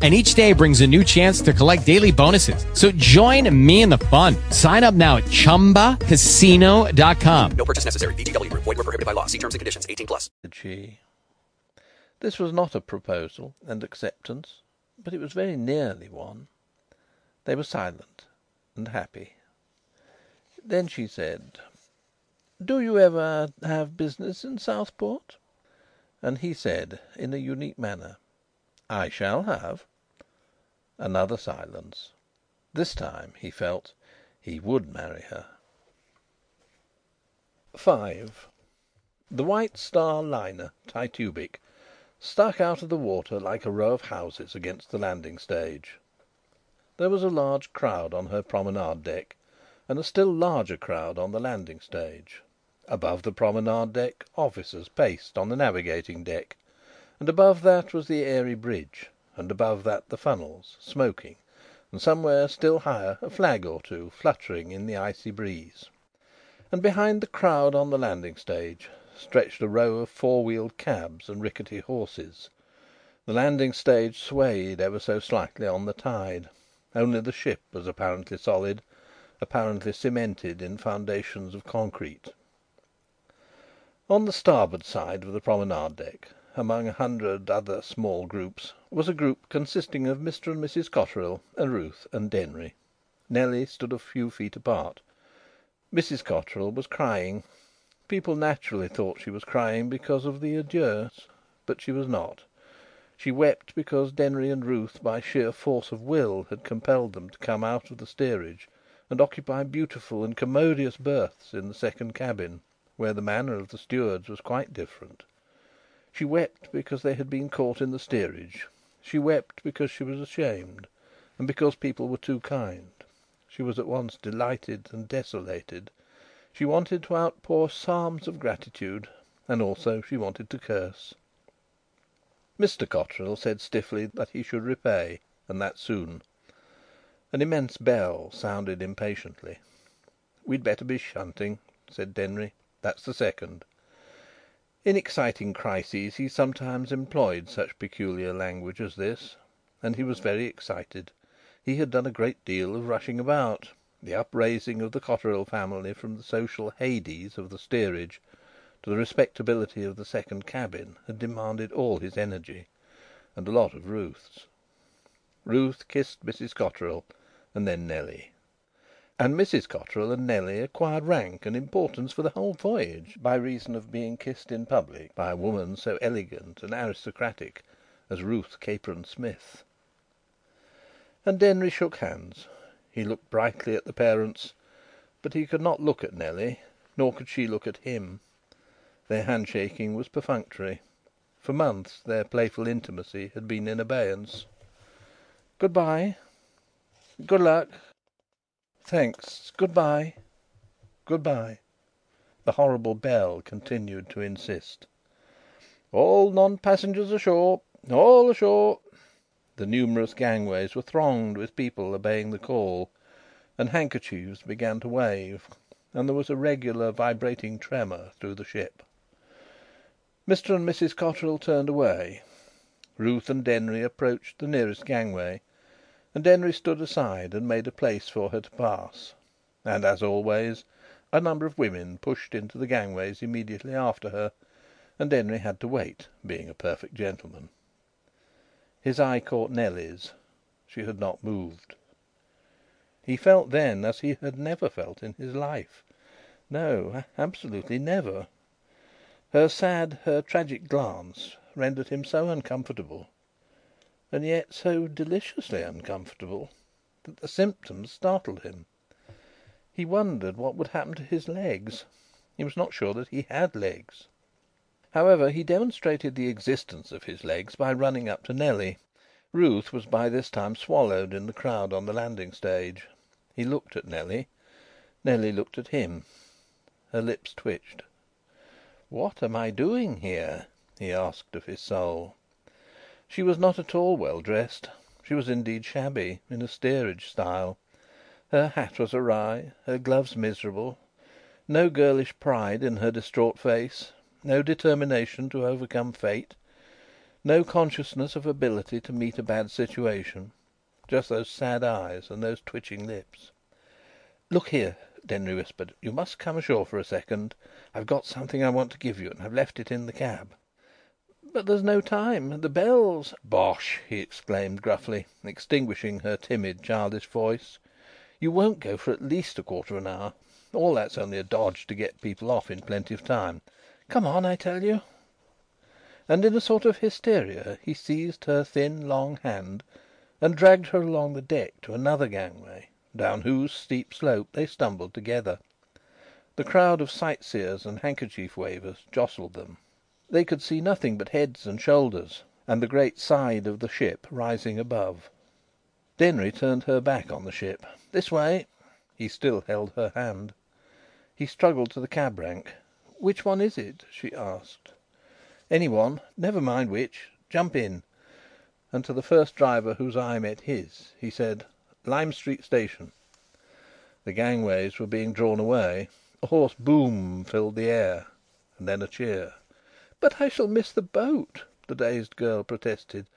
and each day brings a new chance to collect daily bonuses. So join me in the fun. Sign up now at ChumbaCasino.com. No purchase necessary. VGW. Void were prohibited by law. See terms and conditions. 18 plus. said she. This was not a proposal and acceptance, but it was very nearly one. They were silent and happy. Then she said: "Do you ever have business in Southport?" And he said, in a unique manner: "I shall have." Another silence. This time, he felt, he would marry her. Five. The White Star liner, Titubic, stuck out of the water like a row of houses against the landing stage. There was a large crowd on her promenade deck, and a still larger crowd on the landing stage. Above the promenade deck, officers paced on the navigating deck, and above that was the airy bridge, and above that the funnels, smoking, and somewhere still higher a flag or two fluttering in the icy breeze. And behind the crowd on the landing stage stretched a row of four wheeled cabs and rickety horses. The landing stage swayed ever so slightly on the tide. Only the ship was apparently solid, apparently cemented in foundations of concrete. On the starboard side of the promenade deck, among a hundred other small groups, was a group consisting of Mr and Mrs Cotterill and Ruth and Denry. Nellie stood a few feet apart. Mrs Cotterill was crying. People naturally thought she was crying because of the adieux, but she was not. She wept because Denry and Ruth by sheer force of will had compelled them to come out of the steerage and occupy beautiful and commodious berths in the second cabin, where the manner of the stewards was quite different. She wept because they had been caught in the steerage. She wept because she was ashamed, and because people were too kind. She was at once delighted and desolated. She wanted to outpour psalms of gratitude, and also she wanted to curse. Mr Cotterill said stiffly that he should repay, and that soon. An immense bell sounded impatiently. "We'd better be shunting," said Denry. "That's the second." In exciting crises he sometimes employed such peculiar language as this. And he was very excited. He had done a great deal of rushing about. The upraising of the Cotterill family from the social Hades of the steerage to the respectability of the second cabin had demanded all his energy, and a lot of Ruth's. Ruth kissed Mrs Cotterill, and then Nellie. And Mrs Cotterill and Nellie acquired rank and importance for the whole voyage by reason of being kissed in public by a woman so elegant and aristocratic as Ruth Capron Smith. And Denry shook hands. He looked brightly at the parents, but he could not look at Nellie, nor could she look at him. Their handshaking was perfunctory. For months their playful intimacy had been in abeyance. "Good bye." "Good luck." "Thanks. Good bye." "Good bye." The horrible bell continued to insist. "All non passengers ashore! All ashore!" The numerous gangways were thronged with people obeying the call, and handkerchiefs began to wave, and there was a regular vibrating tremor through the ship. Mr and Mrs Cotterill turned away. Ruth and Denry approached the nearest gangway, and Denry stood aside and made a place for her to pass. And, as always, a number of women pushed into the gangways immediately after her, and Denry had to wait, being a perfect gentleman. His eye caught Nellie's. She had not moved. He felt then as he had never felt in his life. No, absolutely never. Her sad, her tragic glance, rendered him so uncomfortable, and yet so deliciously uncomfortable, that the symptoms startled him. He wondered what would happen to his legs. He was not sure that he had legs. However, he demonstrated the existence of his legs by running up to Nellie. Ruth was by this time swallowed in the crowd on the landing stage. He looked at Nellie. Nellie looked at him. Her lips twitched. "What am I doing here?" he asked of his soul. She was not at all well dressed. She was indeed shabby, in a steerage style. Her hat was awry, her gloves miserable. No girlish pride in her distraught face, no determination to overcome fate, no consciousness of ability to meet a bad situation. Just those sad eyes and those twitching lips. "Look here," Denry whispered. "You must come ashore for a second. I've got something I want to give you, and I've left it in the cab." "But there's no time. The bell's " "Bosh!" he exclaimed gruffly, extinguishing her timid, childish voice. "You won't go for at least a quarter of an hour. All that's only a dodge to get people off in plenty of time. Come on, I tell you." And in a sort of hysteria he seized her thin, long hand and dragged her along the deck to another gangway, down whose steep slope they stumbled together. The crowd of sightseers and handkerchief wavers jostled them. They could see nothing but heads and shoulders, and the great side of the ship rising above. Denry turned her back on the ship. "This way." He still held her hand. He struggled to the cab rank. "Which one is it?" she asked. "Any one. Never mind which. Jump in." And to the first driver whose eye met his, he said: "Lime Street Station." The gangways were being drawn away. A hoarse boom filled the air, and then a cheer. "But I shall miss the boat," the dazed girl protested.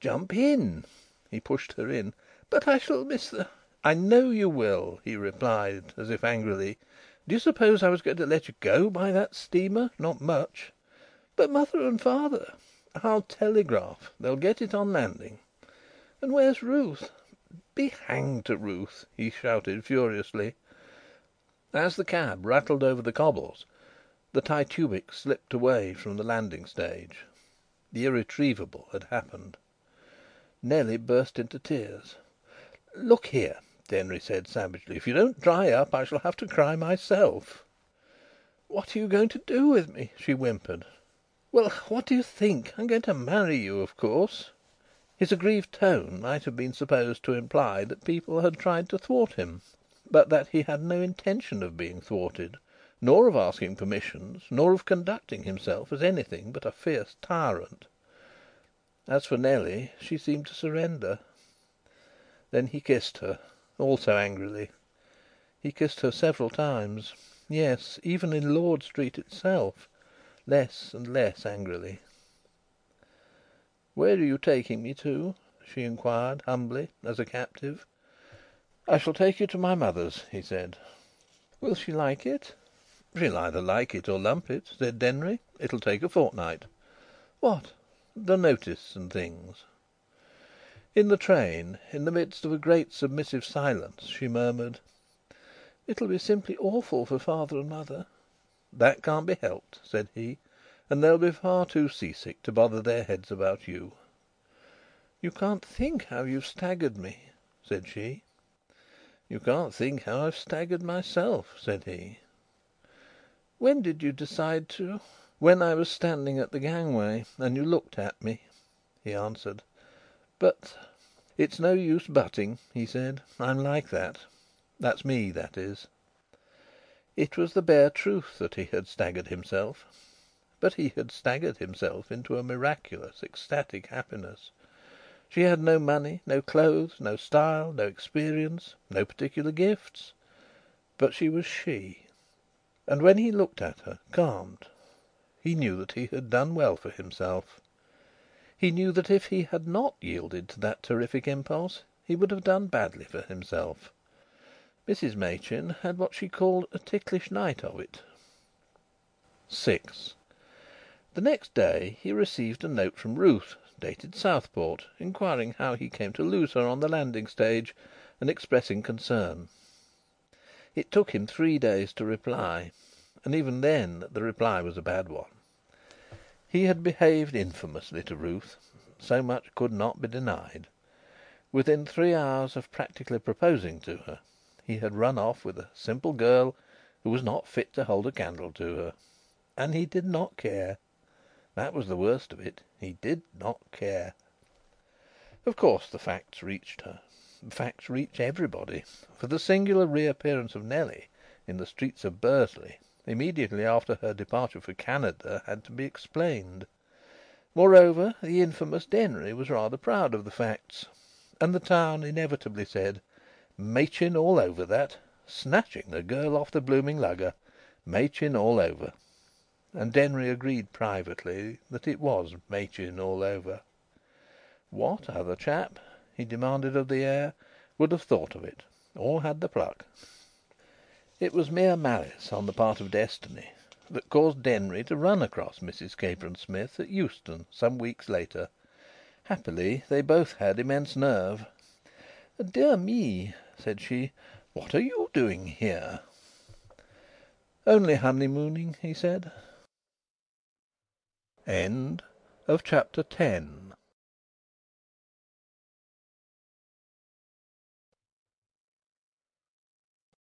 "Jump in." He pushed her in. "But I shall miss the " "I know you will," he replied, as if angrily. "Do you suppose I was going to let you go by that steamer? Not much!" "But mother and father " "I'll telegraph. They'll get it on landing." "And where's Ruth?" "Be hanged to Ruth!" he shouted furiously. As the cab rattled over the cobbles, the Titubic slipped away from the landing stage. The irretrievable had happened. Nellie burst into tears. "Look here," Denry said savagely. "If you don't dry up I shall have to cry myself." "What are you going to do with me?" she whimpered. "Well, what do you think? I'm going to marry you, of course." His aggrieved tone might have been supposed to imply that people had tried to thwart him, but that he had no intention of being thwarted, nor of asking permissions, nor of conducting himself as anything but a fierce tyrant. As for Nellie, she seemed to surrender. Then he kissed her, also angrily. He kissed her several times yes, even in Lord Street itself less and less angrily. "Where are you taking me to?" she inquired humbly, as a captive. "I shall take you to my mother's," he said. "Will she like it?" "She'll either like it or lump it," said Denry. "It'll take a fortnight." "What?" "The notice and things." In the train, in the midst of a great submissive silence, she murmured: "It'll be simply awful for father and mother." "That can't be helped," said he. "And they'll be far too sea sick to bother their heads about you." "You can't think how you've staggered me," said she. "You can't think how I've staggered myself," said he. "When did you decide to " "When I was standing at the gangway, and you looked at me," he answered. "But " "It's no use butting," he said. "I'm like that. That's me, that is." It was the bare truth that he had staggered himself. But he had staggered himself into a miraculous, ecstatic happiness. She had no money, no clothes, no style, no experience, no particular gifts. But she was she. And when he looked at her, calmed, he knew that he had done well for himself. He knew that if he had not yielded to that terrific impulse he would have done badly for himself. Mrs Machin had what she called a ticklish night of it. VI The next day he received a note from Ruth, dated Southport, inquiring how he came to lose her on the landing stage, and expressing concern. It took him three days to reply, and even then the reply was a bad one. He had behaved infamously to Ruth. So much could not be denied. Within three hours of practically proposing to her, he had run off with a simple girl who was not fit to hold a candle to her. And he did not care. That was the worst of it. He did not care. Of course the facts reached her. Facts reach everybody, for the singular reappearance of Nellie in the streets of Bursley, immediately after her departure for Canada, had to be explained. Moreover, the infamous Denry was rather proud of the facts. And the town inevitably said: "Machin all over that! Snatching the girl off the blooming lugger! Machin all over!" And Denry agreed privately that it was Machin all over. What other chap, he demanded of the air, would have thought of it, or had the pluck? It was mere malice on the part of Destiny that caused Denry to run across Mrs Capron Smith at Euston some weeks later. Happily they both had immense nerve. "Dear me!" said she. "What are you doing here?" "Only honeymooning," he said. CHAPTER XI.